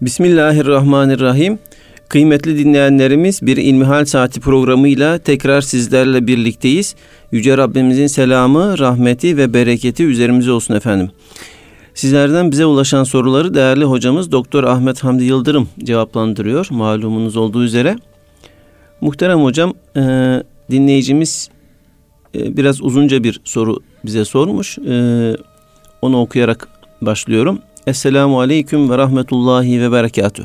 Bismillahirrahmanirrahim. Kıymetli dinleyenlerimiz bir İlmihal Saati programıyla tekrar sizlerle birlikteyiz. Yüce Rabbimizin selamı, rahmeti ve bereketi üzerimize olsun efendim. Sizlerden bize ulaşan soruları değerli hocamız Doktor Ahmet Hamdi Yıldırım cevaplandırıyor malumunuz olduğu üzere. Muhterem hocam e, dinleyicimiz e, biraz uzunca bir soru bize sormuş. E, onu okuyarak başlıyorum. Esselamu Aleyküm ve Rahmetullahi ve Berekatüh.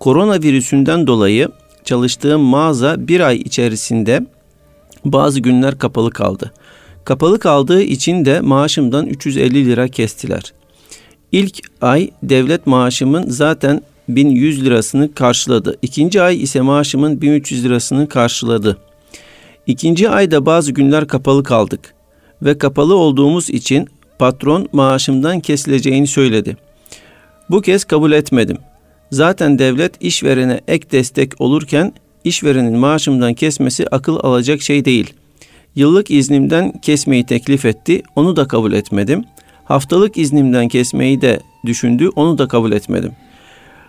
Koronavirüsünden dolayı çalıştığım mağaza bir ay içerisinde bazı günler kapalı kaldı. Kapalı kaldığı için de maaşımdan 350 lira kestiler. İlk ay devlet maaşımın zaten 1100 lirasını karşıladı. İkinci ay ise maaşımın 1300 lirasını karşıladı. İkinci ayda bazı günler kapalı kaldık ve kapalı olduğumuz için patron maaşımdan kesileceğini söyledi. Bu kez kabul etmedim. Zaten devlet işverene ek destek olurken işverenin maaşımdan kesmesi akıl alacak şey değil. Yıllık iznimden kesmeyi teklif etti, onu da kabul etmedim. Haftalık iznimden kesmeyi de düşündü, onu da kabul etmedim.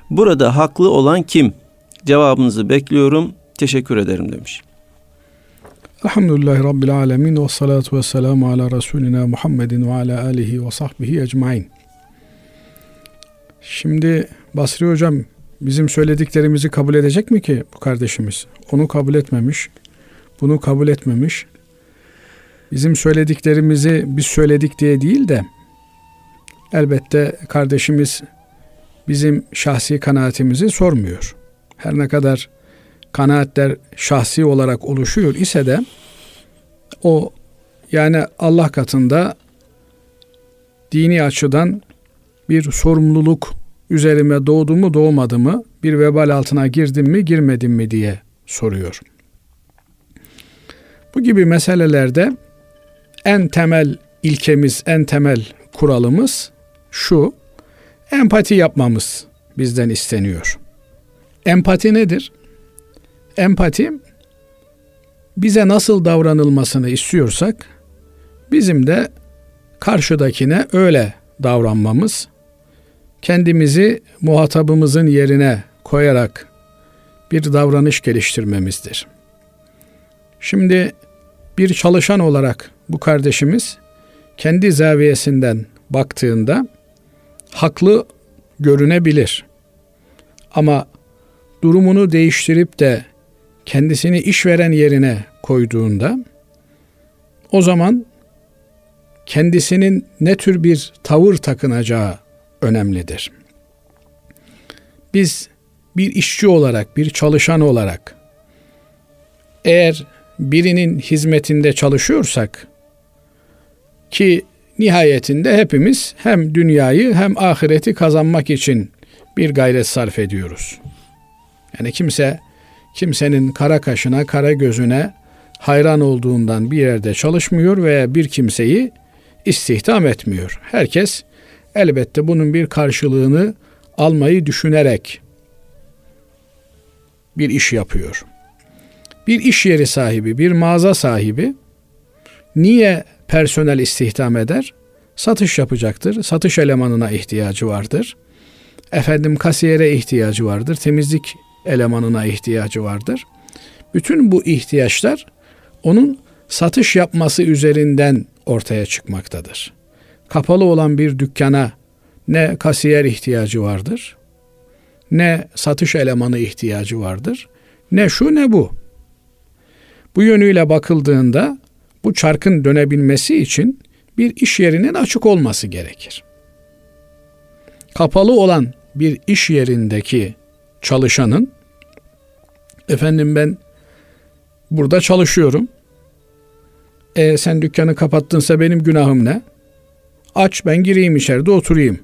Burada haklı olan kim? Cevabınızı bekliyorum. Teşekkür ederim demiş. Elhamdülillahi Rabbil Alemin ve salatu ve selamu ala Resulina Muhammedin ve ala alihi ve sahbihi ecmain. Şimdi Basri Hocam bizim söylediklerimizi kabul edecek mi ki bu kardeşimiz? Onu kabul etmemiş, bunu kabul etmemiş. Bizim söylediklerimizi biz söyledik diye değil de elbette kardeşimiz bizim şahsi kanaatimizi sormuyor. Her ne kadar kanaatler şahsi olarak oluşuyor ise de o yani Allah katında dini açıdan bir sorumluluk üzerime doğdu mu doğmadı mı bir vebal altına girdim mi girmedim mi diye soruyor. Bu gibi meselelerde en temel ilkemiz, en temel kuralımız şu. Empati yapmamız bizden isteniyor. Empati nedir? Empati bize nasıl davranılmasını istiyorsak bizim de karşıdakine öyle davranmamız, kendimizi muhatabımızın yerine koyarak bir davranış geliştirmemizdir. Şimdi bir çalışan olarak bu kardeşimiz kendi zaviyesinden baktığında haklı görünebilir. Ama durumunu değiştirip de kendisini işveren yerine koyduğunda o zaman kendisinin ne tür bir tavır takınacağı önemlidir. Biz bir işçi olarak, bir çalışan olarak eğer birinin hizmetinde çalışıyorsak ki nihayetinde hepimiz hem dünyayı hem ahireti kazanmak için bir gayret sarf ediyoruz. Yani kimse kimsenin kara kaşına, kara gözüne hayran olduğundan bir yerde çalışmıyor veya bir kimseyi istihdam etmiyor. Herkes elbette bunun bir karşılığını almayı düşünerek bir iş yapıyor. Bir iş yeri sahibi, bir mağaza sahibi niye personel istihdam eder? Satış yapacaktır. Satış elemanına ihtiyacı vardır. Efendim kasiyere ihtiyacı vardır. Temizlik elemanına ihtiyacı vardır. Bütün bu ihtiyaçlar onun satış yapması üzerinden ortaya çıkmaktadır. Kapalı olan bir dükkana ne kasiyer ihtiyacı vardır, ne satış elemanı ihtiyacı vardır, ne şu ne bu. Bu yönüyle bakıldığında bu çarkın dönebilmesi için bir iş yerinin açık olması gerekir. Kapalı olan bir iş yerindeki çalışanın efendim ben burada çalışıyorum. E sen dükkanı kapattınsa benim günahım ne? Aç ben gireyim içeride oturayım.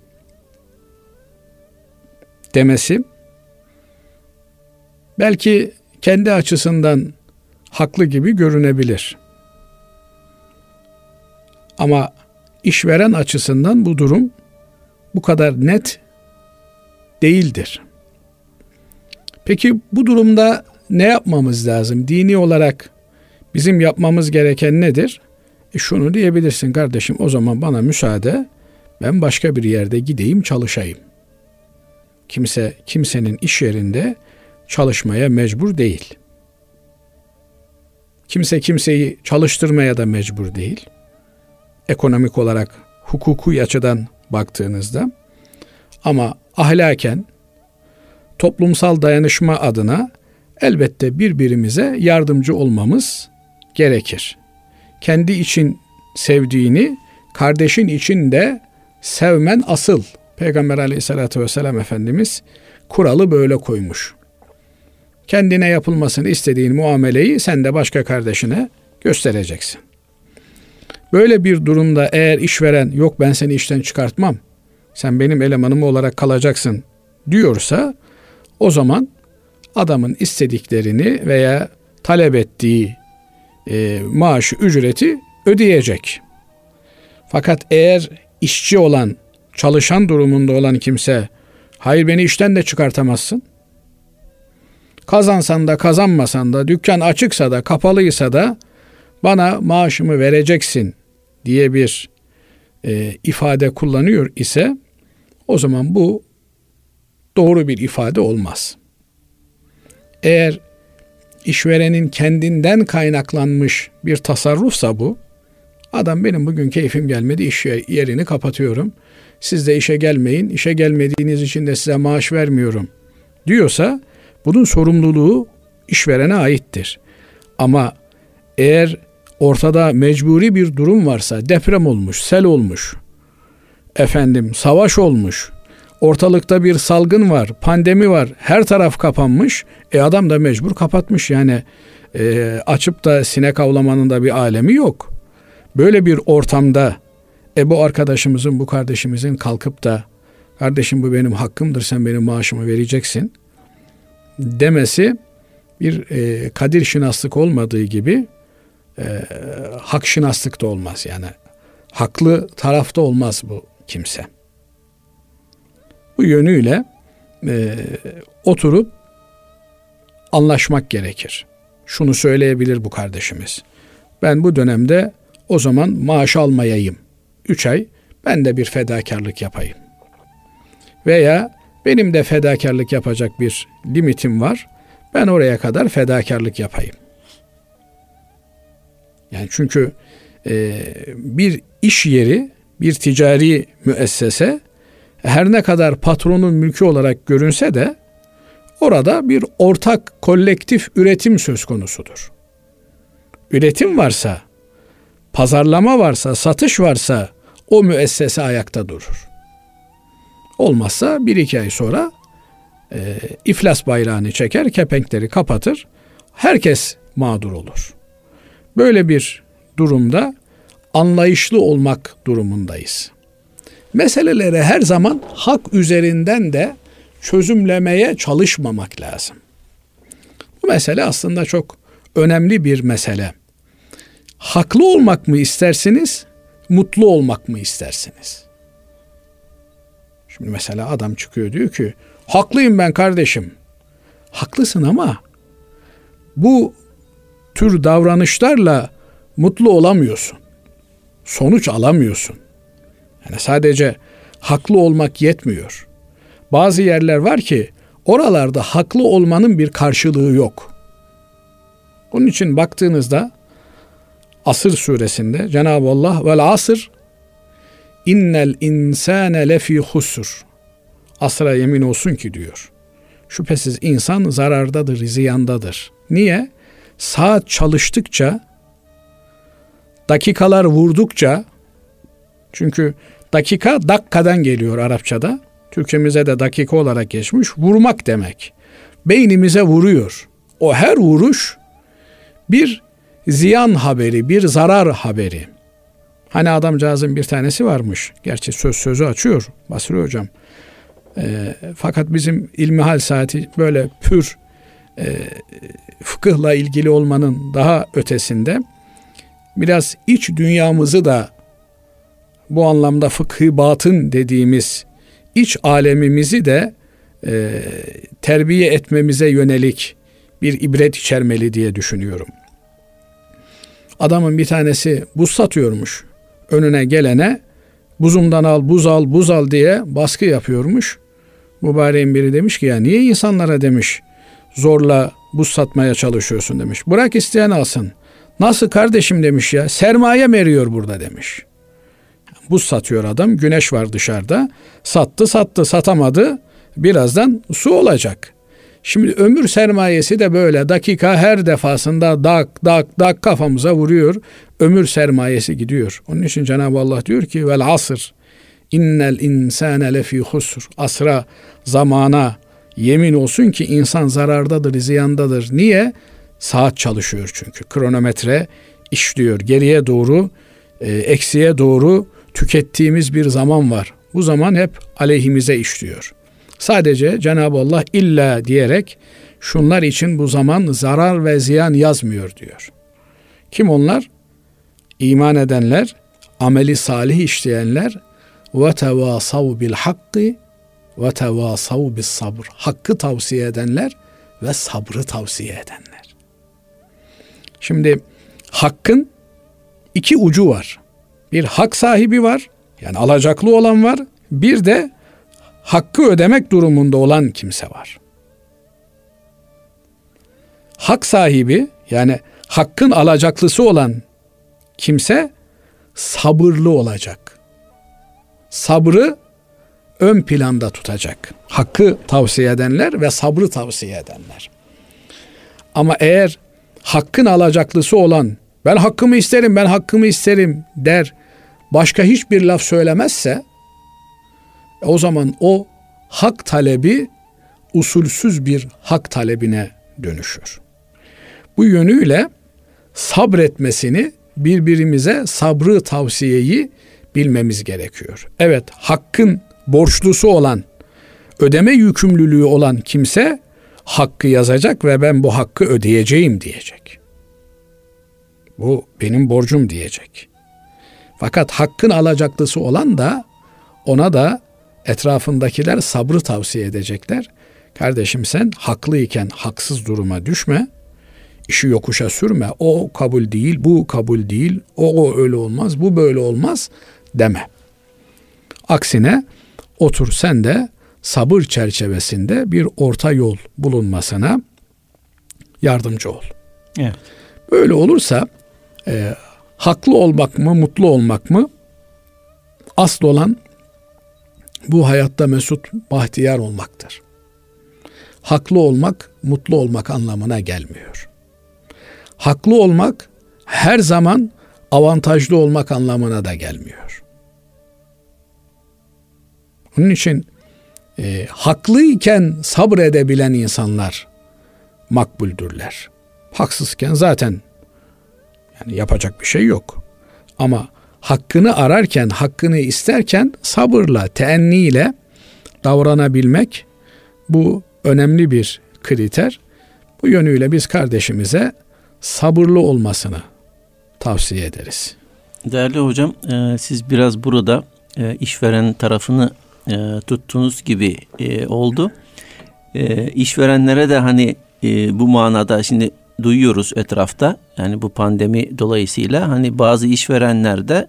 Demesi belki kendi açısından haklı gibi görünebilir. Ama işveren açısından bu durum bu kadar net değildir. Peki bu durumda ne yapmamız lazım? Dini olarak bizim yapmamız gereken nedir? E şunu diyebilirsin kardeşim o zaman bana müsaade ben başka bir yerde gideyim çalışayım. Kimse kimsenin iş yerinde çalışmaya mecbur değil. Kimse kimseyi çalıştırmaya da mecbur değil. Ekonomik olarak hukuku açıdan baktığınızda ama ahlaken toplumsal dayanışma adına elbette birbirimize yardımcı olmamız gerekir. Kendi için sevdiğini kardeşin için de sevmen asıl. Peygamber aleyhissalatü vesselam Efendimiz kuralı böyle koymuş. Kendine yapılmasını istediğin muameleyi sen de başka kardeşine göstereceksin. Böyle bir durumda eğer işveren yok ben seni işten çıkartmam, sen benim elemanım olarak kalacaksın diyorsa o zaman adamın istediklerini veya talep ettiği e, maaşı, ücreti ödeyecek. Fakat eğer işçi olan, çalışan durumunda olan kimse hayır beni işten de çıkartamazsın. Kazansan da kazanmasan da dükkan açıksa da kapalıysa da bana maaşımı vereceksin diye bir e, ifade kullanıyor ise o zaman bu doğru bir ifade olmaz. Eğer işverenin kendinden kaynaklanmış bir tasarrufsa bu, adam benim bugün keyfim gelmedi iş yerini kapatıyorum. Siz de işe gelmeyin, işe gelmediğiniz için de size maaş vermiyorum diyorsa bunun sorumluluğu işverene aittir. Ama eğer ortada mecburi bir durum varsa deprem olmuş, sel olmuş, efendim savaş olmuş, ortalıkta bir salgın var, pandemi var, her taraf kapanmış. E adam da mecbur kapatmış yani e, açıp da sinek avlamanın da bir alemi yok. Böyle bir ortamda e bu arkadaşımızın, bu kardeşimizin kalkıp da kardeşim bu benim hakkımdır sen benim maaşımı vereceksin demesi bir e, kadir şinaslık olmadığı gibi e, hak şinaslık da olmaz yani. Haklı tarafta olmaz bu kimse. Bu yönüyle e, oturup anlaşmak gerekir. Şunu söyleyebilir bu kardeşimiz. Ben bu dönemde o zaman maaş almayayım. Üç ay ben de bir fedakarlık yapayım. Veya benim de fedakarlık yapacak bir limitim var. Ben oraya kadar fedakarlık yapayım. Yani çünkü e, bir iş yeri, bir ticari müessese her ne kadar patronun mülkü olarak görünse de orada bir ortak kolektif üretim söz konusudur. Üretim varsa, pazarlama varsa, satış varsa o müessese ayakta durur. Olmazsa bir iki ay sonra e, iflas bayrağını çeker, kepenkleri kapatır. Herkes mağdur olur. Böyle bir durumda anlayışlı olmak durumundayız meseleleri her zaman hak üzerinden de çözümlemeye çalışmamak lazım. Bu mesele aslında çok önemli bir mesele. Haklı olmak mı istersiniz, mutlu olmak mı istersiniz? Şimdi mesela adam çıkıyor diyor ki, haklıyım ben kardeşim. Haklısın ama bu tür davranışlarla mutlu olamıyorsun. Sonuç alamıyorsun. Yani sadece haklı olmak yetmiyor. Bazı yerler var ki oralarda haklı olmanın bir karşılığı yok. Onun için baktığınızda Asır suresinde Cenab-ı Allah vel asır innel insane lefi husur. Asra yemin olsun ki diyor. Şüphesiz insan zarardadır, ziyandadır. Niye? Saat çalıştıkça, dakikalar vurdukça, çünkü Dakika dakikadan geliyor Arapçada. Türkçemize de dakika olarak geçmiş. Vurmak demek. Beynimize vuruyor. O her vuruş bir ziyan haberi, bir zarar haberi. Hani adamcağızın bir tanesi varmış. Gerçi söz sözü açıyor Basri Hocam. E, fakat bizim ilmihal saati böyle pür e, fıkıhla ilgili olmanın daha ötesinde biraz iç dünyamızı da bu anlamda fıkhi batın dediğimiz iç alemimizi de e, terbiye etmemize yönelik bir ibret içermeli diye düşünüyorum. Adamın bir tanesi buz satıyormuş. Önüne gelene buzumdan al, buz al, buz al diye baskı yapıyormuş. Mübareğin biri demiş ki ya niye insanlara demiş zorla buz satmaya çalışıyorsun demiş. Bırak isteyen alsın. Nasıl kardeşim demiş ya sermaye mi eriyor burada demiş. Buz satıyor adam güneş var dışarıda sattı sattı satamadı birazdan su olacak. Şimdi ömür sermayesi de böyle dakika her defasında dak dak dak kafamıza vuruyor. Ömür sermayesi gidiyor. Onun için Cenab-ı Allah diyor ki vel asr innel insane lefi husr. Asra, zamana yemin olsun ki insan zarardadır, ziyandadır. Niye? Saat çalışıyor çünkü. Kronometre işliyor. Geriye doğru, e, eksiye doğru tükettiğimiz bir zaman var. Bu zaman hep aleyhimize işliyor. Sadece Cenab-ı Allah illa diyerek şunlar için bu zaman zarar ve ziyan yazmıyor diyor. Kim onlar? İman edenler, ameli salih işleyenler ve tevasav bil hakkı ve tevasav bis sabr. Hakkı tavsiye edenler ve sabrı tavsiye edenler. Şimdi hakkın iki ucu var. Bir hak sahibi var. Yani alacaklı olan var. Bir de hakkı ödemek durumunda olan kimse var. Hak sahibi yani hakkın alacaklısı olan kimse sabırlı olacak. Sabrı ön planda tutacak. Hakkı tavsiye edenler ve sabrı tavsiye edenler. Ama eğer hakkın alacaklısı olan ben hakkımı isterim, ben hakkımı isterim der, başka hiçbir laf söylemezse o zaman o hak talebi usulsüz bir hak talebine dönüşür. Bu yönüyle sabretmesini birbirimize sabrı tavsiyeyi bilmemiz gerekiyor. Evet hakkın borçlusu olan, ödeme yükümlülüğü olan kimse hakkı yazacak ve ben bu hakkı ödeyeceğim diyecek. Bu benim borcum diyecek. Fakat hakkın alacaklısı olan da ona da etrafındakiler sabrı tavsiye edecekler. Kardeşim sen haklıyken haksız duruma düşme. işi yokuşa sürme. O kabul değil, bu kabul değil. O, o öyle olmaz, bu böyle olmaz deme. Aksine otur sen de sabır çerçevesinde bir orta yol bulunmasına yardımcı ol. Evet. Böyle olursa e, haklı olmak mı, mutlu olmak mı? Asıl olan bu hayatta mesut, bahtiyar olmaktır. Haklı olmak, mutlu olmak anlamına gelmiyor. Haklı olmak her zaman avantajlı olmak anlamına da gelmiyor. Onun için e, haklıyken sabredebilen insanlar makbuldürler. Haksızken zaten yani yapacak bir şey yok. Ama hakkını ararken, hakkını isterken sabırla, teenniyle davranabilmek bu önemli bir kriter. Bu yönüyle biz kardeşimize sabırlı olmasını tavsiye ederiz. Değerli hocam, e, siz biraz burada e, işveren tarafını e, tuttuğunuz gibi oldu. İşverenlere de hani bu manada şimdi duyuyoruz etrafta. Yani bu pandemi dolayısıyla hani bazı işverenler de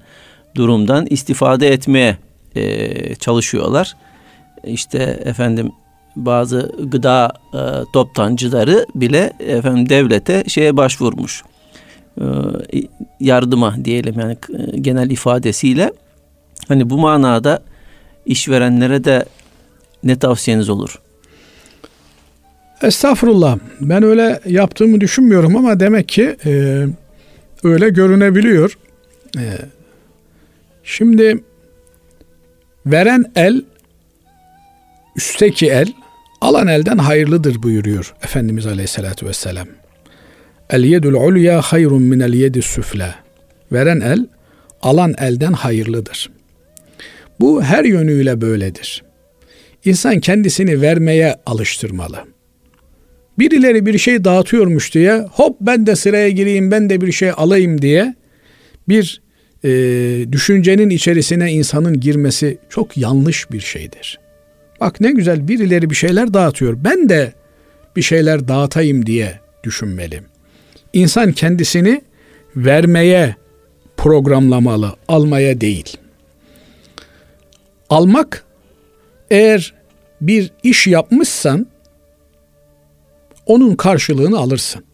durumdan istifade etmeye e, çalışıyorlar. İşte efendim bazı gıda e, toptancıları bile efendim devlete şeye başvurmuş. E, yardıma diyelim yani e, genel ifadesiyle. Hani bu manada işverenlere de ne tavsiyeniz olur? Estağfurullah. Ben öyle yaptığımı düşünmüyorum ama demek ki e, öyle görünebiliyor. E, şimdi veren el, üstteki el, alan elden hayırlıdır buyuruyor Efendimiz Aleyhisselatü Vesselam. El yedul ulya hayrun minel yedi süfle. Veren el, alan elden hayırlıdır. Bu her yönüyle böyledir. İnsan kendisini vermeye alıştırmalı birileri bir şey dağıtıyormuş diye hop ben de sıraya gireyim ben de bir şey alayım diye bir e, düşüncenin içerisine insanın girmesi çok yanlış bir şeydir. Bak ne güzel birileri bir şeyler dağıtıyor. Ben de bir şeyler dağıtayım diye düşünmeli. İnsan kendisini vermeye programlamalı, almaya değil. Almak eğer bir iş yapmışsan onun karşılığını alırsın.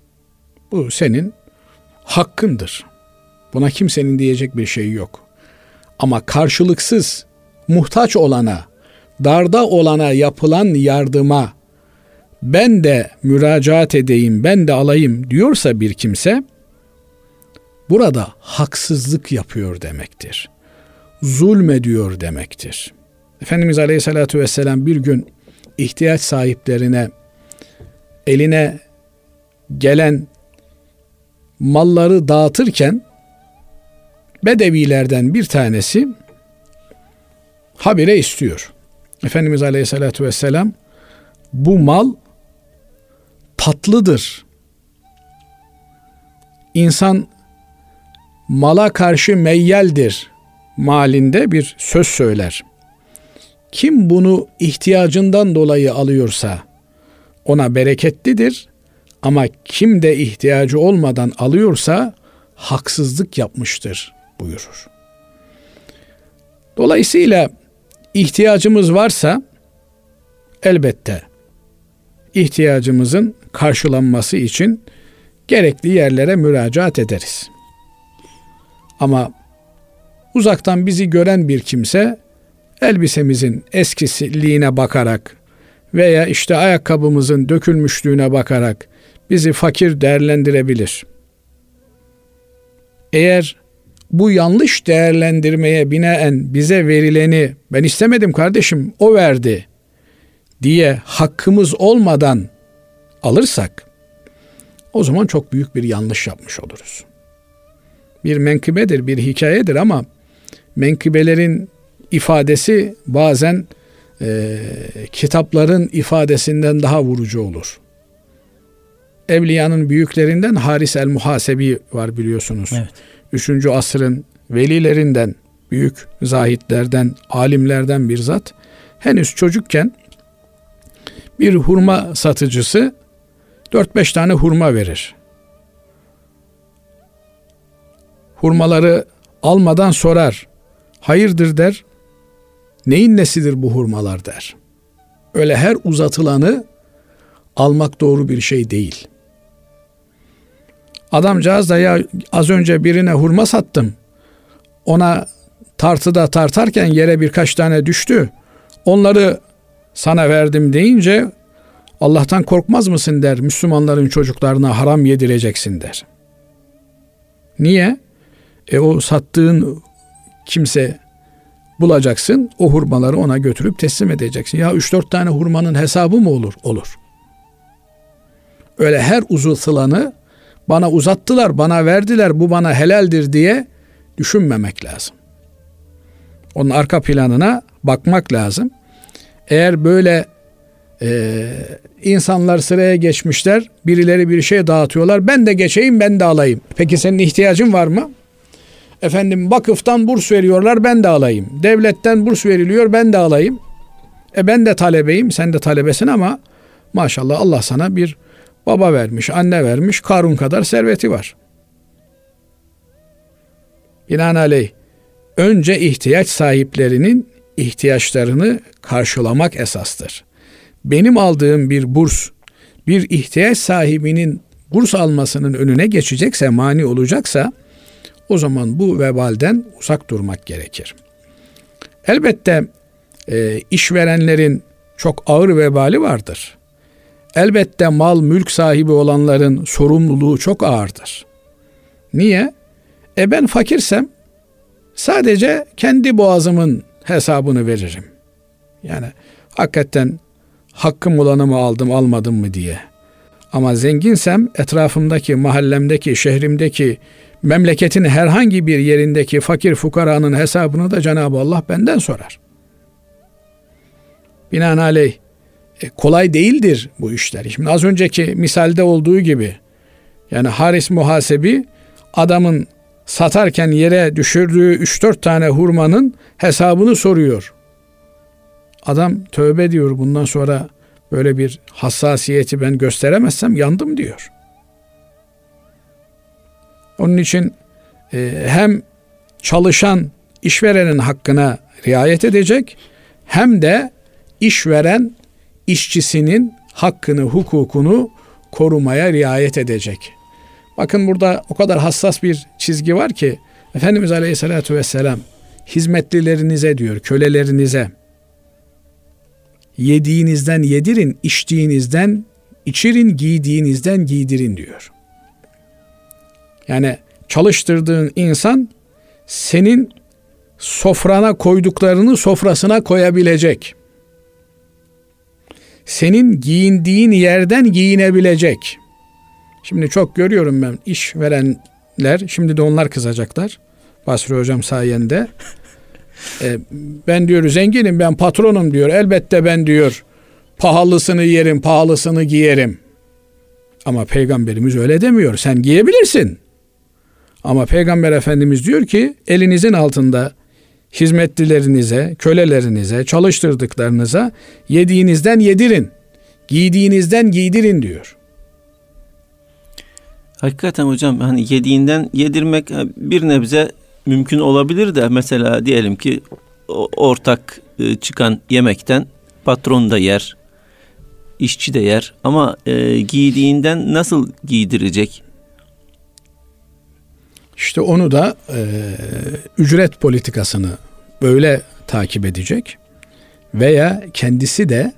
Bu senin hakkındır. Buna kimsenin diyecek bir şey yok. Ama karşılıksız muhtaç olana, darda olana yapılan yardıma ben de müracaat edeyim, ben de alayım diyorsa bir kimse burada haksızlık yapıyor demektir. Zulmediyor demektir. Efendimiz Aleyhisselatü Vesselam bir gün ihtiyaç sahiplerine eline gelen malları dağıtırken Bedevilerden bir tanesi habire istiyor. Efendimiz Aleyhisselatü Vesselam bu mal tatlıdır. İnsan mala karşı meyyeldir malinde bir söz söyler. Kim bunu ihtiyacından dolayı alıyorsa ona bereketlidir ama kim de ihtiyacı olmadan alıyorsa haksızlık yapmıştır buyurur. Dolayısıyla ihtiyacımız varsa elbette ihtiyacımızın karşılanması için gerekli yerlere müracaat ederiz. Ama uzaktan bizi gören bir kimse elbisemizin eskisiliğine bakarak veya işte ayakkabımızın dökülmüşlüğüne bakarak bizi fakir değerlendirebilir. Eğer bu yanlış değerlendirmeye binaen bize verileni ben istemedim kardeşim o verdi diye hakkımız olmadan alırsak o zaman çok büyük bir yanlış yapmış oluruz. Bir menkıbedir, bir hikayedir ama menkıbelerin ifadesi bazen e, kitapların ifadesinden daha vurucu olur. Evliyanın büyüklerinden Haris el Muhasebi var biliyorsunuz. Evet. 3. asrın velilerinden, büyük zahitlerden, alimlerden bir zat. Henüz çocukken bir hurma satıcısı 4-5 tane hurma verir. Hurmaları almadan sorar. Hayırdır der. Neyin nesidir bu hurmalar der. Öyle her uzatılanı almak doğru bir şey değil. Adamcağız da ya az önce birine hurma sattım. Ona tartıda tartarken yere birkaç tane düştü. Onları sana verdim deyince Allah'tan korkmaz mısın der. Müslümanların çocuklarına haram yedireceksin der. Niye? E o sattığın kimse bulacaksın. O hurmaları ona götürüp teslim edeceksin. Ya 3-4 tane hurmanın hesabı mı olur? Olur. Öyle her uzatılanı bana uzattılar, bana verdiler, bu bana helaldir diye düşünmemek lazım. Onun arka planına bakmak lazım. Eğer böyle e, insanlar sıraya geçmişler, birileri bir şey dağıtıyorlar, ben de geçeyim, ben de alayım. Peki senin ihtiyacın var mı? Efendim vakıftan burs veriyorlar, ben de alayım. Devletten burs veriliyor, ben de alayım. E ben de talebeyim, sen de talebesin ama maşallah Allah sana bir Baba vermiş, anne vermiş, Karun kadar serveti var. Binaenaleyh önce ihtiyaç sahiplerinin ihtiyaçlarını karşılamak esastır. Benim aldığım bir burs bir ihtiyaç sahibinin burs almasının önüne geçecekse, mani olacaksa o zaman bu vebalden uzak durmak gerekir. Elbette e, işverenlerin çok ağır vebali vardır. Elbette mal mülk sahibi olanların sorumluluğu çok ağırdır. Niye? E ben fakirsem sadece kendi boğazımın hesabını veririm. Yani hakikaten hakkım olanı mı aldım almadım mı diye. Ama zenginsem etrafımdaki, mahallemdeki, şehrimdeki, memleketin herhangi bir yerindeki fakir fukaranın hesabını da Cenab-ı Allah benden sorar. Binaenaleyh e, kolay değildir bu işler. Şimdi az önceki misalde olduğu gibi yani Haris muhasebi adamın satarken yere düşürdüğü 3-4 tane hurmanın hesabını soruyor. Adam tövbe diyor bundan sonra böyle bir hassasiyeti ben gösteremezsem yandım diyor. Onun için e, hem çalışan işverenin hakkına riayet edecek hem de işveren işçisinin hakkını, hukukunu korumaya riayet edecek. Bakın burada o kadar hassas bir çizgi var ki Efendimiz Aleyhisselatü Vesselam hizmetlilerinize diyor, kölelerinize yediğinizden yedirin, içtiğinizden içirin, giydiğinizden giydirin diyor. Yani çalıştırdığın insan senin sofrana koyduklarını sofrasına koyabilecek. Senin giyindiğin yerden giyinebilecek. Şimdi çok görüyorum ben iş verenler, şimdi de onlar kızacaklar. Basri hocam sayende. E, ben diyor zenginim ben patronum diyor. Elbette ben diyor pahalısını yerim, pahalısını giyerim. Ama peygamberimiz öyle demiyor. Sen giyebilirsin. Ama peygamber efendimiz diyor ki elinizin altında hizmetlilerinize, kölelerinize, çalıştırdıklarınıza yediğinizden yedirin. Giydiğinizden giydirin diyor. Hakikaten hocam hani yediğinden yedirmek bir nebze mümkün olabilir de mesela diyelim ki ortak e, çıkan yemekten patron da yer, işçi de yer ama e, giydiğinden nasıl giydirecek? İşte onu da e, ücret politikasını böyle takip edecek veya kendisi de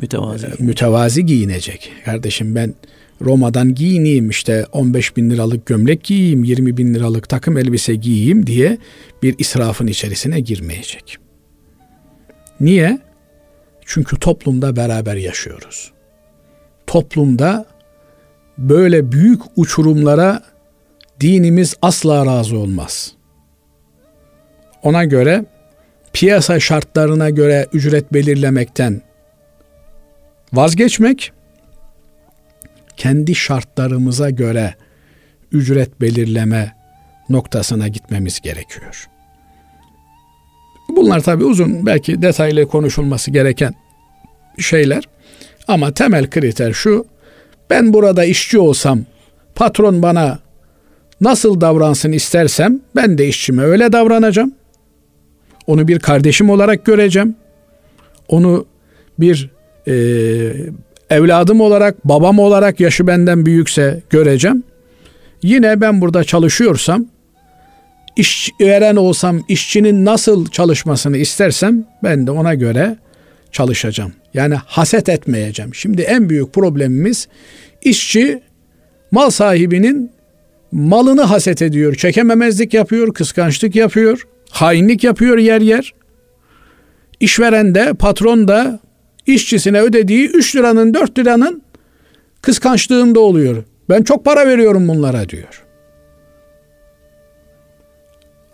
mütevazi, e, mütevazi giyinecek. Kardeşim ben Roma'dan giyineyim işte 15 bin liralık gömlek giyeyim, 20 bin liralık takım elbise giyeyim diye bir israfın içerisine girmeyecek. Niye? Çünkü toplumda beraber yaşıyoruz. Toplumda böyle büyük uçurumlara dinimiz asla razı olmaz. Ona göre piyasa şartlarına göre ücret belirlemekten vazgeçmek kendi şartlarımıza göre ücret belirleme noktasına gitmemiz gerekiyor. Bunlar tabii uzun belki detaylı konuşulması gereken şeyler. Ama temel kriter şu. Ben burada işçi olsam patron bana nasıl davransın istersem ben de işçime öyle davranacağım. Onu bir kardeşim olarak göreceğim. Onu bir e, evladım olarak, babam olarak yaşı benden büyükse göreceğim. Yine ben burada çalışıyorsam, iş veren olsam, işçinin nasıl çalışmasını istersem ben de ona göre çalışacağım. Yani haset etmeyeceğim. Şimdi en büyük problemimiz işçi mal sahibinin malını haset ediyor. Çekememezlik yapıyor, kıskançlık yapıyor, hainlik yapıyor yer yer. İşveren de, patron da işçisine ödediği 3 liranın 4 liranın kıskançlığında oluyor. Ben çok para veriyorum bunlara diyor.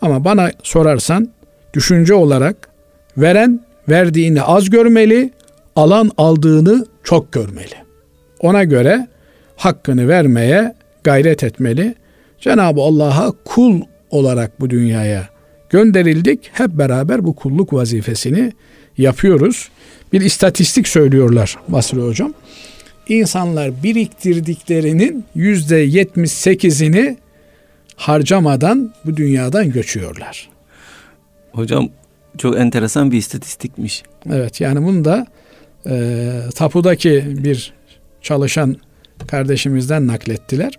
Ama bana sorarsan düşünce olarak veren verdiğini az görmeli, alan aldığını çok görmeli. Ona göre hakkını vermeye gayret etmeli. Cenab-ı Allah'a kul olarak bu dünyaya gönderildik. Hep beraber bu kulluk vazifesini yapıyoruz. Bir istatistik söylüyorlar Basri Hocam. İnsanlar biriktirdiklerinin yüzde yetmiş sekizini harcamadan bu dünyadan göçüyorlar. Hocam çok enteresan bir istatistikmiş. Evet yani bunu da e, tapudaki bir çalışan kardeşimizden naklettiler.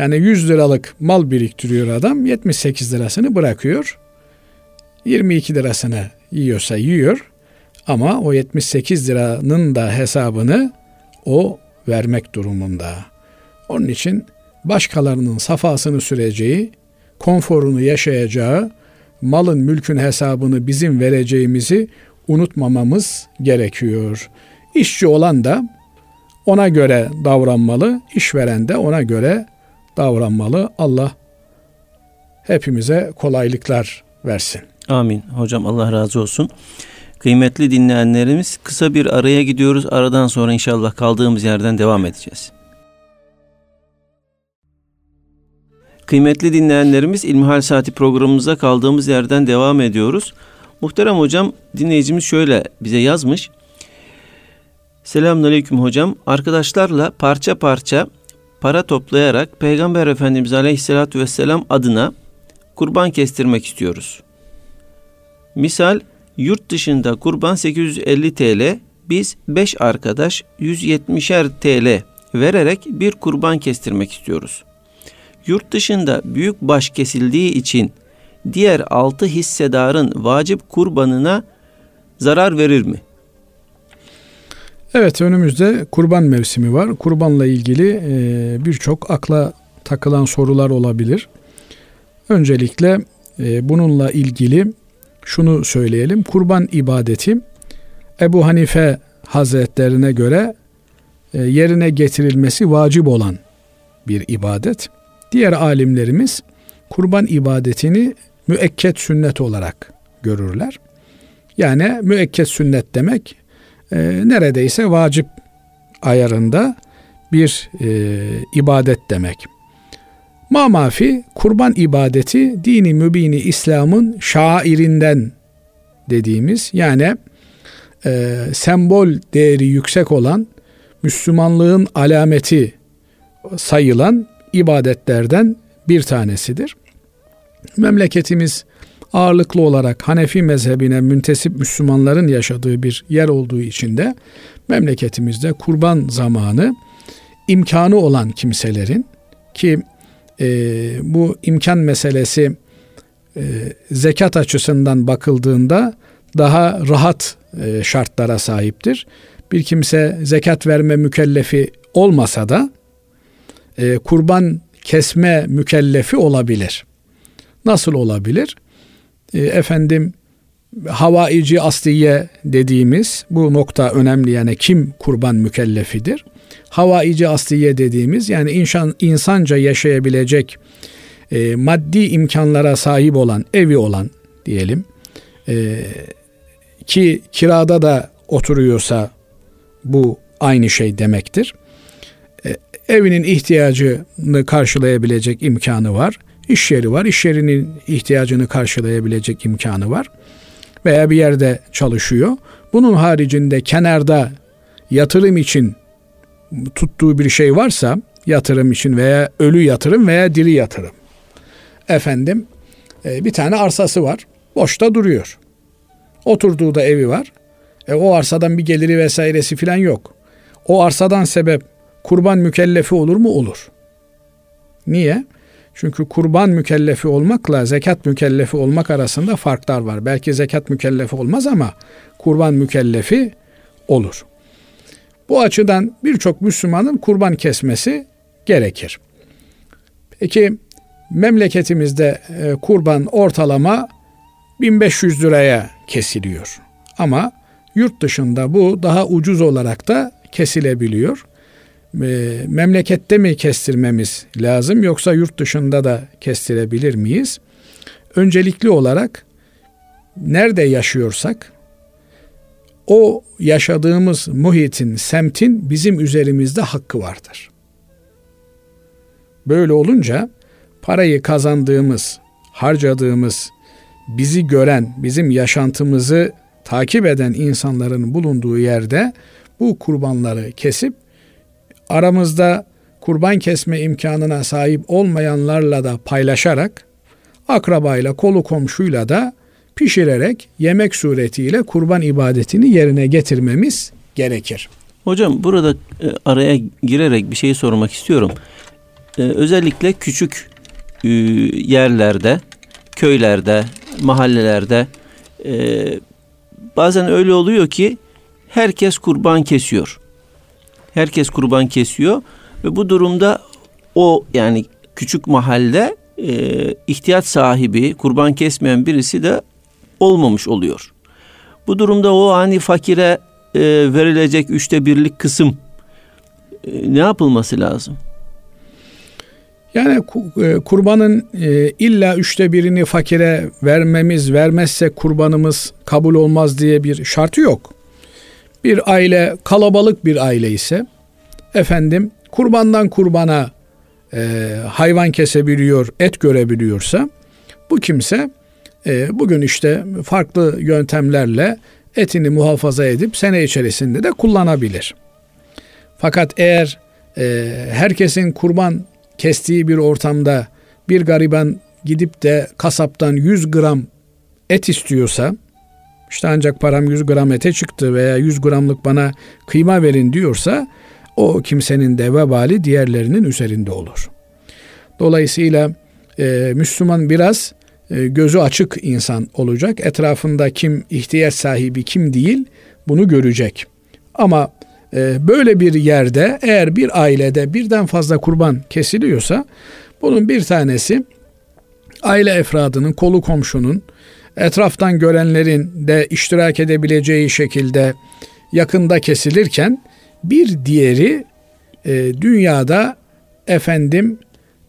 Yani 100 liralık mal biriktiriyor adam 78 lirasını bırakıyor. 22 lirasını yiyorsa yiyor. Ama o 78 liranın da hesabını o vermek durumunda. Onun için başkalarının safasını süreceği, konforunu yaşayacağı, malın mülkün hesabını bizim vereceğimizi unutmamamız gerekiyor. İşçi olan da ona göre davranmalı, işveren de ona göre davranmalı. Allah hepimize kolaylıklar versin. Amin. Hocam Allah razı olsun. Kıymetli dinleyenlerimiz kısa bir araya gidiyoruz. Aradan sonra inşallah kaldığımız yerden devam edeceğiz. Kıymetli dinleyenlerimiz İlmihal Saati programımıza kaldığımız yerden devam ediyoruz. Muhterem hocam dinleyicimiz şöyle bize yazmış. Selamünaleyküm hocam. Arkadaşlarla parça parça para toplayarak Peygamber Efendimiz Aleyhisselatü Vesselam adına kurban kestirmek istiyoruz. Misal Yurt dışında kurban 850 TL, biz 5 arkadaş 170'er TL vererek bir kurban kestirmek istiyoruz. Yurt dışında büyük baş kesildiği için diğer 6 hissedarın vacip kurbanına zarar verir mi? Evet önümüzde kurban mevsimi var. Kurbanla ilgili e, birçok akla takılan sorular olabilir. Öncelikle e, bununla ilgili şunu söyleyelim. Kurban ibadeti Ebu Hanife Hazretlerine göre e, yerine getirilmesi vacip olan bir ibadet. Diğer alimlerimiz kurban ibadetini müekket sünnet olarak görürler. Yani müekket sünnet demek e, neredeyse vacip ayarında bir e, ibadet demek. Mamafi kurban ibadeti dini mübini İslam'ın şairinden dediğimiz yani e, sembol değeri yüksek olan Müslümanlığın alameti sayılan ibadetlerden bir tanesidir. Memleketimiz ağırlıklı olarak Hanefi mezhebine müntesip Müslümanların yaşadığı bir yer olduğu için de memleketimizde kurban zamanı imkanı olan kimselerin ki e, bu imkan meselesi e, zekat açısından bakıldığında daha rahat e, şartlara sahiptir. Bir kimse zekat verme mükellefi olmasa da e, kurban kesme mükellefi olabilir. Nasıl olabilir? E, efendim havaici asliye dediğimiz bu nokta önemli yani kim kurban mükellefidir? Havaici asliye dediğimiz yani insan insanca yaşayabilecek e, maddi imkanlara sahip olan evi olan diyelim e, ki kirada da oturuyorsa bu aynı şey demektir. E, evinin ihtiyacını karşılayabilecek imkanı var. İş yeri var. İş yerinin ihtiyacını karşılayabilecek imkanı var. Veya bir yerde çalışıyor. Bunun haricinde kenarda yatırım için tuttuğu bir şey varsa yatırım için veya ölü yatırım veya diri yatırım. Efendim e, bir tane arsası var. Boşta duruyor. Oturduğu da evi var. E, o arsadan bir geliri vesairesi filan yok. O arsadan sebep kurban mükellefi olur mu? Olur. Niye? Çünkü kurban mükellefi olmakla zekat mükellefi olmak arasında farklar var. Belki zekat mükellefi olmaz ama kurban mükellefi olur. Bu açıdan birçok Müslümanın kurban kesmesi gerekir. Peki memleketimizde e, kurban ortalama 1500 liraya kesiliyor. Ama yurt dışında bu daha ucuz olarak da kesilebiliyor. E, memlekette mi kestirmemiz lazım yoksa yurt dışında da kestirebilir miyiz? Öncelikli olarak nerede yaşıyorsak o yaşadığımız muhitin, semtin bizim üzerimizde hakkı vardır. Böyle olunca parayı kazandığımız, harcadığımız, bizi gören, bizim yaşantımızı takip eden insanların bulunduğu yerde bu kurbanları kesip aramızda kurban kesme imkanına sahip olmayanlarla da paylaşarak akrabayla, kolu komşuyla da pişirerek yemek suretiyle kurban ibadetini yerine getirmemiz gerekir. Hocam burada e, araya girerek bir şey sormak istiyorum. E, özellikle küçük e, yerlerde, köylerde, mahallelerde bazen öyle oluyor ki herkes kurban kesiyor. Herkes kurban kesiyor ve bu durumda o yani küçük mahalle e, ihtiyaç sahibi kurban kesmeyen birisi de olmamış oluyor. Bu durumda o hani fakire e, verilecek üçte birlik kısım e, ne yapılması lazım? Yani e, kurbanın e, illa üçte birini fakire vermemiz, vermezse kurbanımız kabul olmaz diye bir şartı yok. Bir aile kalabalık bir aile ise efendim kurbandan kurbana e, hayvan kesebiliyor, et görebiliyorsa bu kimse e, bugün işte farklı yöntemlerle etini muhafaza edip sene içerisinde de kullanabilir. Fakat eğer e, herkesin kurban kestiği bir ortamda bir gariban gidip de kasaptan 100 gram et istiyorsa işte ancak param 100 gram ete çıktı veya 100 gramlık bana kıyma verin diyorsa o kimsenin de vebali diğerlerinin üzerinde olur. Dolayısıyla e, Müslüman biraz e, gözü açık insan olacak. Etrafında kim ihtiyaç sahibi kim değil bunu görecek. Ama e, böyle bir yerde eğer bir ailede birden fazla kurban kesiliyorsa bunun bir tanesi aile efradının, kolu komşunun, etraftan görenlerin de iştirak edebileceği şekilde yakında kesilirken bir diğeri e, dünyada efendim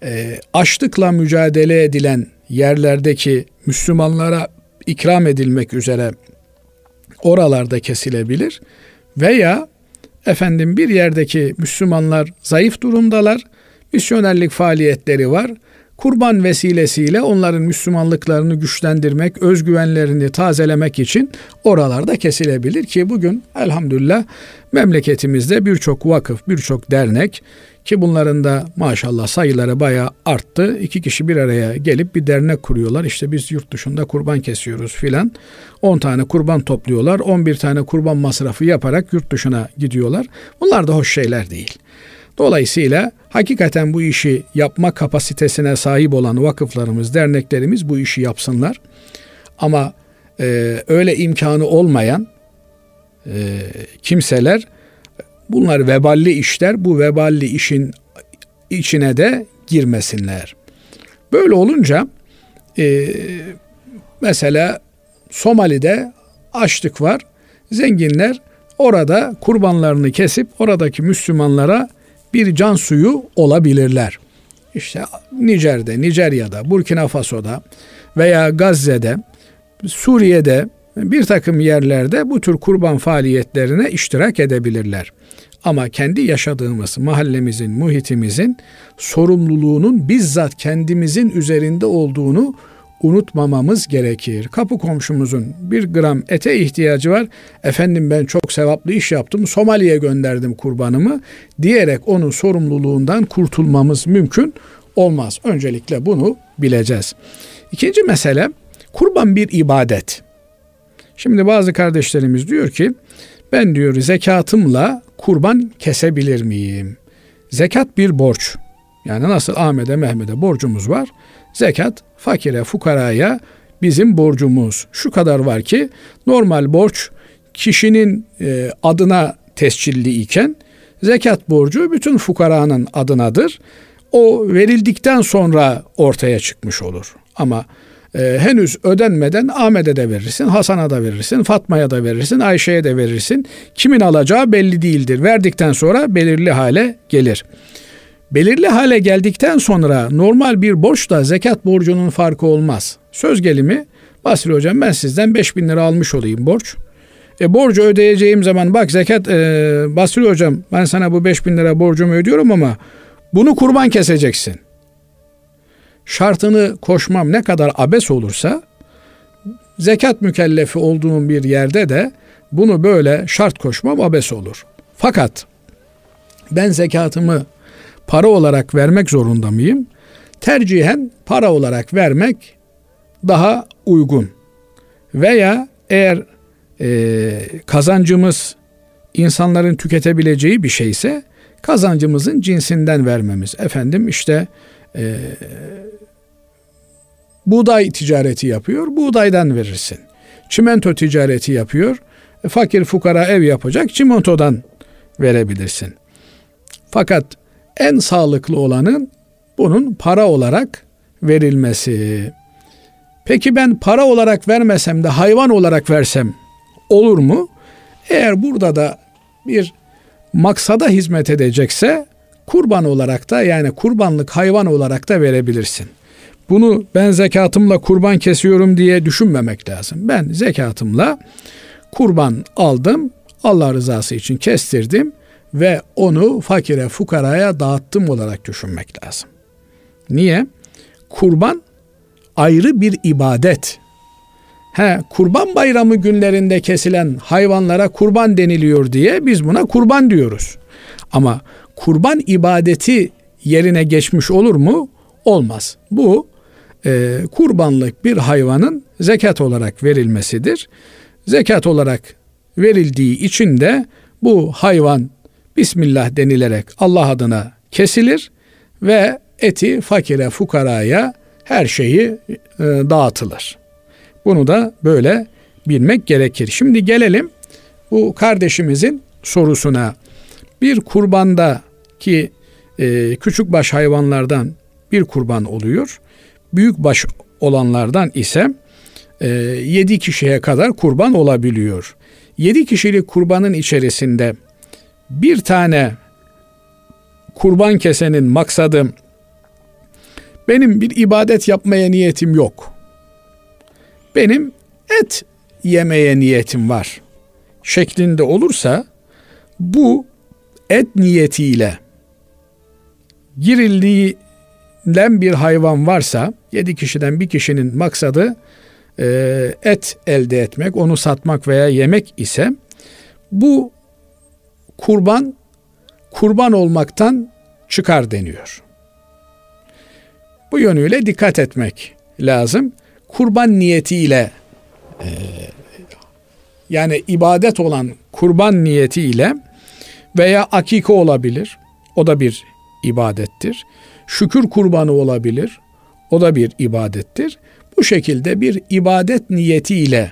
e, açlıkla mücadele edilen yerlerdeki Müslümanlara ikram edilmek üzere oralarda kesilebilir veya efendim bir yerdeki Müslümanlar zayıf durumdalar, misyonerlik faaliyetleri var. Kurban vesilesiyle onların Müslümanlıklarını güçlendirmek, özgüvenlerini tazelemek için oralarda kesilebilir ki bugün elhamdülillah memleketimizde birçok vakıf, birçok dernek ki bunların da maşallah sayıları bayağı arttı. İki kişi bir araya gelip bir dernek kuruyorlar. İşte biz yurt dışında kurban kesiyoruz filan. 10 tane kurban topluyorlar. 11 tane kurban masrafı yaparak yurt dışına gidiyorlar. Bunlar da hoş şeyler değil. Dolayısıyla hakikaten bu işi yapma kapasitesine sahip olan vakıflarımız, derneklerimiz bu işi yapsınlar. Ama e, öyle imkanı olmayan e, kimseler bunlar veballi işler. Bu veballi işin içine de girmesinler. Böyle olunca e, mesela Somali'de açlık var. Zenginler orada kurbanlarını kesip oradaki Müslümanlara bir can suyu olabilirler. İşte Nijer'de, Nijerya'da, Burkina Faso'da veya Gazze'de, Suriye'de bir takım yerlerde bu tür kurban faaliyetlerine iştirak edebilirler. Ama kendi yaşadığımız mahallemizin, muhitimizin sorumluluğunun bizzat kendimizin üzerinde olduğunu unutmamamız gerekir. Kapı komşumuzun bir gram ete ihtiyacı var. Efendim ben çok sevaplı iş yaptım. Somali'ye gönderdim kurbanımı diyerek onun sorumluluğundan kurtulmamız mümkün olmaz. Öncelikle bunu bileceğiz. İkinci mesele kurban bir ibadet. Şimdi bazı kardeşlerimiz diyor ki ben diyor zekatımla kurban kesebilir miyim? Zekat bir borç. Yani nasıl Ahmet'e Mehmet'e borcumuz var. Zekat fakire fukaraya bizim borcumuz şu kadar var ki normal borç kişinin e, adına tescilli iken zekat borcu bütün fukaranın adınadır. O verildikten sonra ortaya çıkmış olur. Ama e, henüz ödenmeden Ahmet'e de verirsin, Hasan'a da verirsin, Fatma'ya da verirsin, Ayşe'ye de verirsin. Kimin alacağı belli değildir. Verdikten sonra belirli hale gelir. Belirli hale geldikten sonra normal bir borçla zekat borcunun farkı olmaz. Söz gelimi Basri hocam ben sizden 5 bin lira almış olayım borç. E borcu ödeyeceğim zaman bak zekat e, Basri hocam ben sana bu 5 bin lira borcumu ödüyorum ama bunu kurban keseceksin. Şartını koşmam ne kadar abes olursa zekat mükellefi olduğum bir yerde de bunu böyle şart koşmam abes olur. Fakat ben zekatımı para olarak vermek zorunda mıyım? Tercihen para olarak vermek daha uygun. Veya eğer e, kazancımız insanların tüketebileceği bir şeyse kazancımızın cinsinden vermemiz. Efendim işte e, buğday ticareti yapıyor, buğdaydan verirsin. Çimento ticareti yapıyor, e, fakir fukara ev yapacak, çimentodan verebilirsin. Fakat en sağlıklı olanın bunun para olarak verilmesi. Peki ben para olarak vermesem de hayvan olarak versem olur mu? Eğer burada da bir maksada hizmet edecekse kurban olarak da yani kurbanlık hayvan olarak da verebilirsin. Bunu ben zekatımla kurban kesiyorum diye düşünmemek lazım. Ben zekatımla kurban aldım, Allah rızası için kestirdim ve onu fakire fukaraya dağıttım olarak düşünmek lazım. Niye? Kurban ayrı bir ibadet. He, kurban bayramı günlerinde kesilen hayvanlara kurban deniliyor diye biz buna kurban diyoruz. Ama kurban ibadeti yerine geçmiş olur mu? Olmaz. Bu e, kurbanlık bir hayvanın zekat olarak verilmesidir. zekat olarak verildiği için de bu hayvan Bismillah denilerek Allah adına kesilir ve eti fakire fukaraya her şeyi e, dağıtılır. Bunu da böyle bilmek gerekir. Şimdi gelelim bu kardeşimizin sorusuna. Bir kurbanda ki e, küçük baş hayvanlardan bir kurban oluyor. Büyük baş olanlardan ise e, 7 kişiye kadar kurban olabiliyor. 7 kişilik kurbanın içerisinde bir tane kurban kesenin maksadı benim bir ibadet yapmaya niyetim yok. Benim et yemeye niyetim var şeklinde olursa bu et niyetiyle girildiğinden bir hayvan varsa yedi kişiden bir kişinin maksadı e, et elde etmek, onu satmak veya yemek ise bu kurban kurban olmaktan çıkar deniyor. Bu yönüyle dikkat etmek lazım. Kurban niyetiyle e, yani ibadet olan kurban niyetiyle veya akike olabilir. O da bir ibadettir. Şükür kurbanı olabilir. O da bir ibadettir. Bu şekilde bir ibadet niyetiyle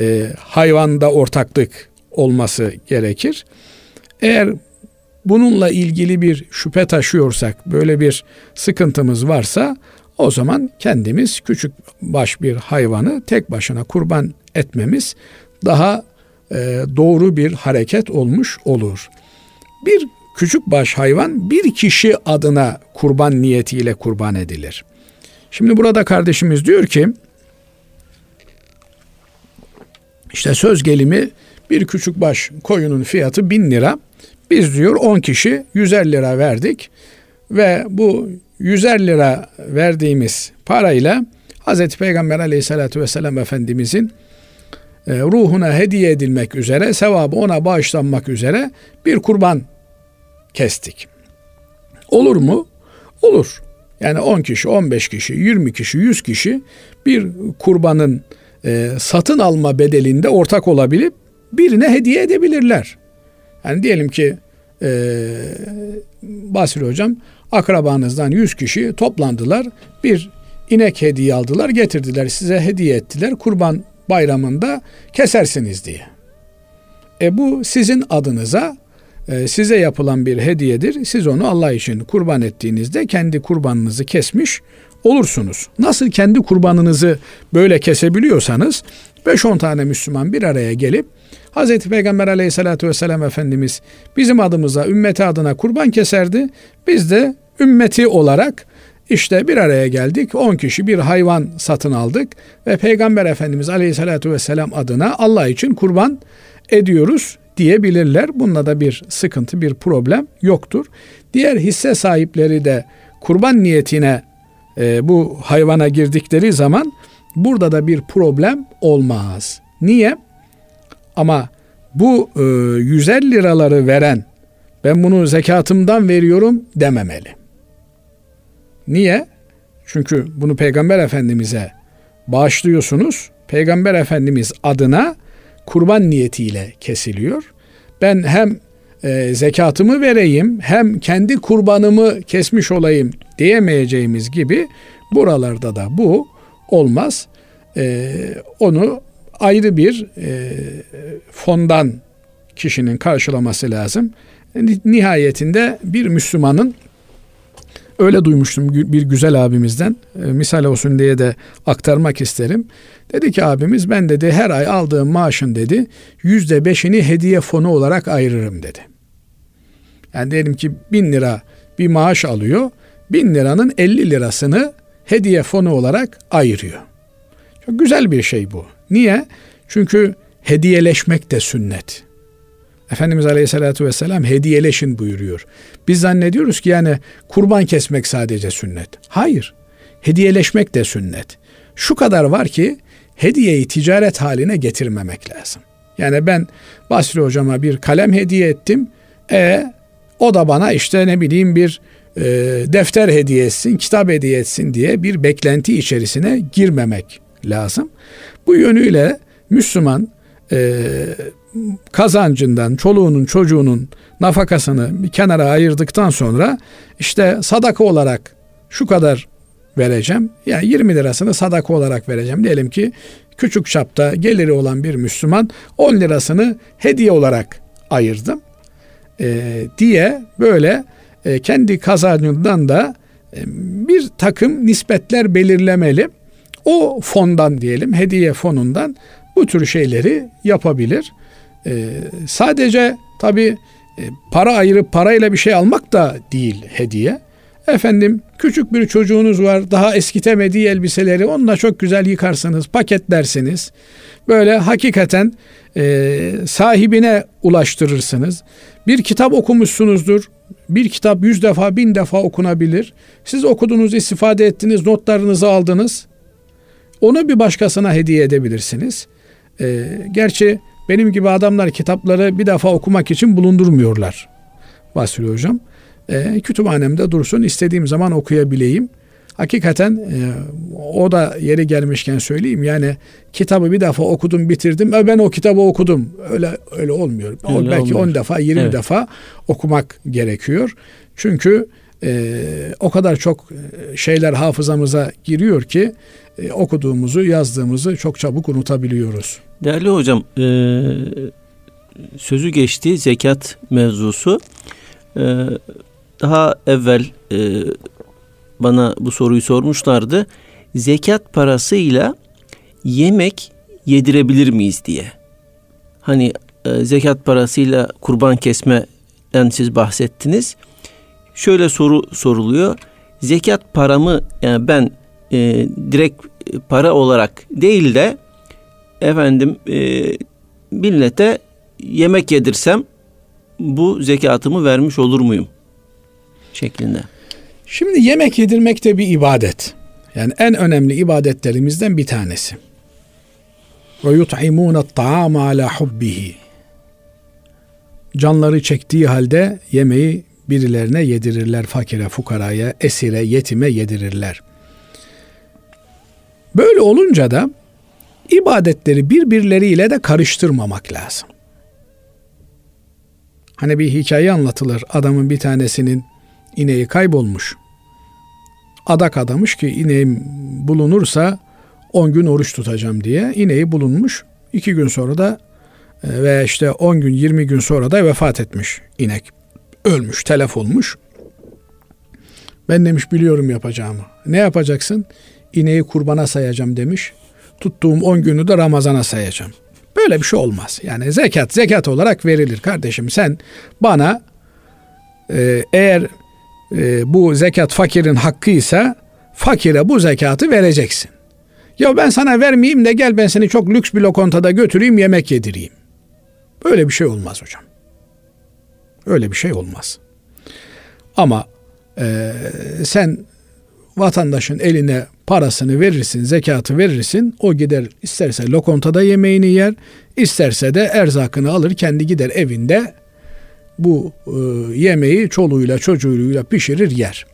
e, hayvanda ortaklık olması gerekir. Eğer bununla ilgili bir şüphe taşıyorsak, böyle bir sıkıntımız varsa o zaman kendimiz küçük baş bir hayvanı tek başına kurban etmemiz daha e, doğru bir hareket olmuş olur. Bir küçük baş hayvan bir kişi adına kurban niyetiyle kurban edilir. Şimdi burada kardeşimiz diyor ki işte söz gelimi bir küçük baş koyunun fiyatı bin lira. Biz diyor 10 kişi 150 lira verdik ve bu 150 lira verdiğimiz parayla Hz. Peygamber aleyhissalatü vesselam Efendimizin e, ruhuna hediye edilmek üzere, sevabı ona bağışlanmak üzere bir kurban kestik. Olur mu? Olur. Yani 10 kişi, 15 kişi, 20 kişi, 100 kişi bir kurbanın e, satın alma bedelinde ortak olabilip birine hediye edebilirler. Yani diyelim ki e, Basri Hocam akrabanızdan 100 kişi toplandılar. Bir inek hediye aldılar, getirdiler, size hediye ettiler. Kurban bayramında kesersiniz diye. E bu sizin adınıza e, size yapılan bir hediyedir. Siz onu Allah için kurban ettiğinizde kendi kurbanınızı kesmiş olursunuz. Nasıl kendi kurbanınızı böyle kesebiliyorsanız 5-10 tane Müslüman bir araya gelip Hz. Peygamber aleyhissalatü vesselam Efendimiz bizim adımıza, ümmeti adına kurban keserdi. Biz de ümmeti olarak işte bir araya geldik. 10 kişi bir hayvan satın aldık ve Peygamber Efendimiz Aleyhisselatü Vesselam adına Allah için kurban ediyoruz diyebilirler. Bununla da bir sıkıntı, bir problem yoktur. Diğer hisse sahipleri de kurban niyetine e, bu hayvana girdikleri zaman burada da bir problem olmaz. Niye? Ama bu e, 150 liraları veren ben bunu zekatımdan veriyorum dememeli. Niye? Çünkü bunu Peygamber Efendimiz'e bağışlıyorsunuz. Peygamber Efendimiz adına kurban niyetiyle kesiliyor. Ben hem e, zekatımı vereyim hem kendi kurbanımı kesmiş olayım diyemeyeceğimiz gibi buralarda da bu olmaz. E, onu ayrı bir e, fondan kişinin karşılaması lazım. Nihayetinde bir Müslümanın Öyle duymuştum bir güzel abimizden. E, misal olsun diye de aktarmak isterim. Dedi ki abimiz ben dedi her ay aldığım maaşın dedi yüzde beşini hediye fonu olarak ayırırım dedi. Yani diyelim ki bin lira bir maaş alıyor. Bin liranın elli lirasını hediye fonu olarak ayırıyor. Çok güzel bir şey bu. Niye? Çünkü hediyeleşmek de sünnet. Efendimiz Aleyhisselatü Vesselam hediyeleşin buyuruyor. Biz zannediyoruz ki yani kurban kesmek sadece sünnet. Hayır. Hediyeleşmek de sünnet. Şu kadar var ki hediyeyi ticaret haline getirmemek lazım. Yani ben Basri hocama bir kalem hediye ettim. E o da bana işte ne bileyim bir e, defter hediye etsin, kitap hediye etsin diye bir beklenti içerisine girmemek lazım. Bu yönüyle Müslüman e, kazancından, çoluğunun çocuğunun nafakasını bir kenara ayırdıktan sonra işte sadaka olarak şu kadar vereceğim. Yani 20 lirasını sadaka olarak vereceğim. Diyelim ki küçük çapta geliri olan bir Müslüman 10 lirasını hediye olarak ayırdım e, diye böyle e, kendi kazancından da e, bir takım nispetler belirlemeli. O fondan diyelim hediye fonundan bu tür şeyleri yapabilir. E, sadece tabi e, para ayırıp parayla bir şey almak da değil hediye. Efendim küçük bir çocuğunuz var daha eskitemediği elbiseleri onunla çok güzel yıkarsınız paketlersiniz. Böyle hakikaten e, sahibine ulaştırırsınız. Bir kitap okumuşsunuzdur. Bir kitap yüz defa bin defa okunabilir. Siz okudunuz istifade ettiniz notlarınızı aldınız. Onu bir başkasına hediye edebilirsiniz. E, gerçi benim gibi adamlar kitapları bir defa okumak için bulundurmuyorlar. Basri Hocam e, kütüphanemde dursun istediğim zaman okuyabileyim. Hakikaten e, o da yeri gelmişken söyleyeyim yani kitabı bir defa okudum bitirdim e ben o kitabı okudum öyle öyle olmuyor. Öyle belki olmuyor. 10 defa 20 evet. defa okumak gerekiyor. Çünkü e, o kadar çok şeyler hafızamıza giriyor ki e, okuduğumuzu yazdığımızı çok çabuk unutabiliyoruz. Değerli hocam e, sözü geçti zekat mevzusu. E, daha evvel e, bana bu soruyu sormuşlardı. Zekat parasıyla yemek yedirebilir miyiz diye. Hani e, zekat parasıyla kurban kesmeden siz bahsettiniz. Şöyle soru soruluyor. Zekat paramı yani ben e, direkt para olarak değil de efendim e, millete yemek yedirsem bu zekatımı vermiş olur muyum? şeklinde. Şimdi yemek yedirmek de bir ibadet. Yani en önemli ibadetlerimizden bir tanesi. Ve yut'imûne ta'ama ala hubbihi. Canları çektiği halde yemeği birilerine yedirirler. Fakire, fukaraya, esire, yetime yedirirler. Böyle olunca da ibadetleri birbirleriyle de karıştırmamak lazım. Hani bir hikaye anlatılır. Adamın bir tanesinin ineği kaybolmuş. Adak adamış ki ineğim bulunursa 10 gün oruç tutacağım diye. İneği bulunmuş. 2 gün sonra da e, ve işte 10 gün 20 gün sonra da vefat etmiş inek. Ölmüş, telef olmuş. Ben demiş biliyorum yapacağımı. Ne yapacaksın? İneği kurbana sayacağım demiş. Tuttuğum 10 günü de Ramazan'a sayacağım. Böyle bir şey olmaz. Yani zekat zekat olarak verilir kardeşim. Sen bana e, eğer e, bu zekat fakirin hakkıysa fakire bu zekatı vereceksin. Ya ben sana vermeyeyim de gel ben seni çok lüks bir lokantada götüreyim yemek yedireyim. Böyle bir şey olmaz hocam. Öyle bir şey olmaz. Ama e, sen vatandaşın eline parasını verirsin, zekatı verirsin. O gider isterse lokantada yemeğini yer, isterse de erzakını alır kendi gider evinde bu e, yemeği çoluğuyla çocuğuyla pişirir yer.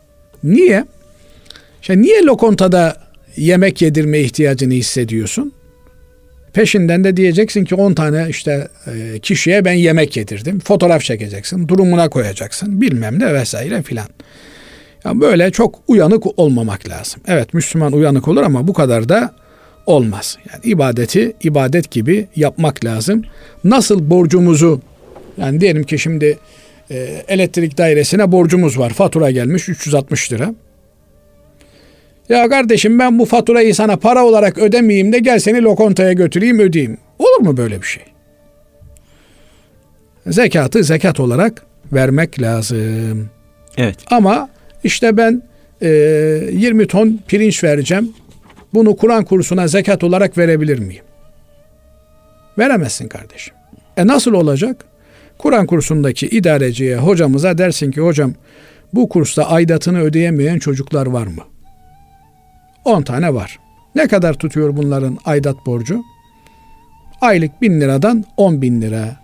Niye? İşte niye lokontada yemek yedirme ihtiyacını hissediyorsun? Peşinden de diyeceksin ki 10 tane işte e, kişiye ben yemek yedirdim. Fotoğraf çekeceksin, durumuna koyacaksın, bilmem ne vesaire filan. Yani böyle çok uyanık olmamak lazım. Evet Müslüman uyanık olur ama bu kadar da olmaz. Yani ibadeti ibadet gibi yapmak lazım. Nasıl borcumuzu yani diyelim ki şimdi e, elektrik dairesine borcumuz var. Fatura gelmiş 360 lira. Ya kardeşim ben bu faturayı sana para olarak ödemeyeyim de gel seni lokontaya götüreyim ödeyeyim. Olur mu böyle bir şey? Zekatı zekat olarak vermek lazım. Evet. Ama işte ben e, 20 ton pirinç vereceğim. Bunu Kur'an kursuna zekat olarak verebilir miyim? Veremezsin kardeşim. E nasıl olacak? Kur'an kursundaki idareciye, hocamıza dersin ki hocam bu kursta aidatını ödeyemeyen çocuklar var mı? 10 tane var. Ne kadar tutuyor bunların aidat borcu? Aylık bin liradan 10 bin lira.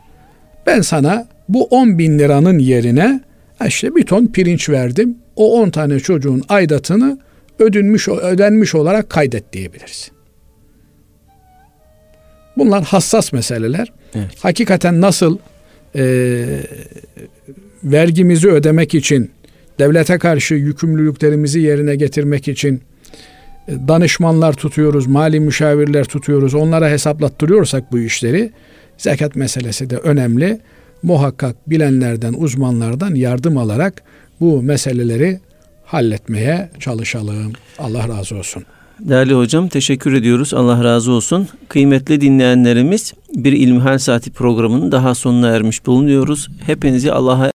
Ben sana bu 10 bin liranın yerine işte bir ton pirinç verdim. O 10 tane çocuğun aidatını ödünmüş, ödenmiş olarak kaydet diyebilirsin. Bunlar hassas meseleler. Evet. Hakikaten nasıl e, vergimizi ödemek için, devlete karşı yükümlülüklerimizi yerine getirmek için e, danışmanlar tutuyoruz, mali müşavirler tutuyoruz, onlara hesaplattırıyorsak bu işleri, zekat meselesi de önemli. Muhakkak bilenlerden, uzmanlardan yardım alarak bu meseleleri halletmeye çalışalım. Allah razı olsun. Değerli hocam teşekkür ediyoruz. Allah razı olsun. Kıymetli dinleyenlerimiz bir İlmihal Saati programının daha sonuna ermiş bulunuyoruz. Hepinizi Allah'a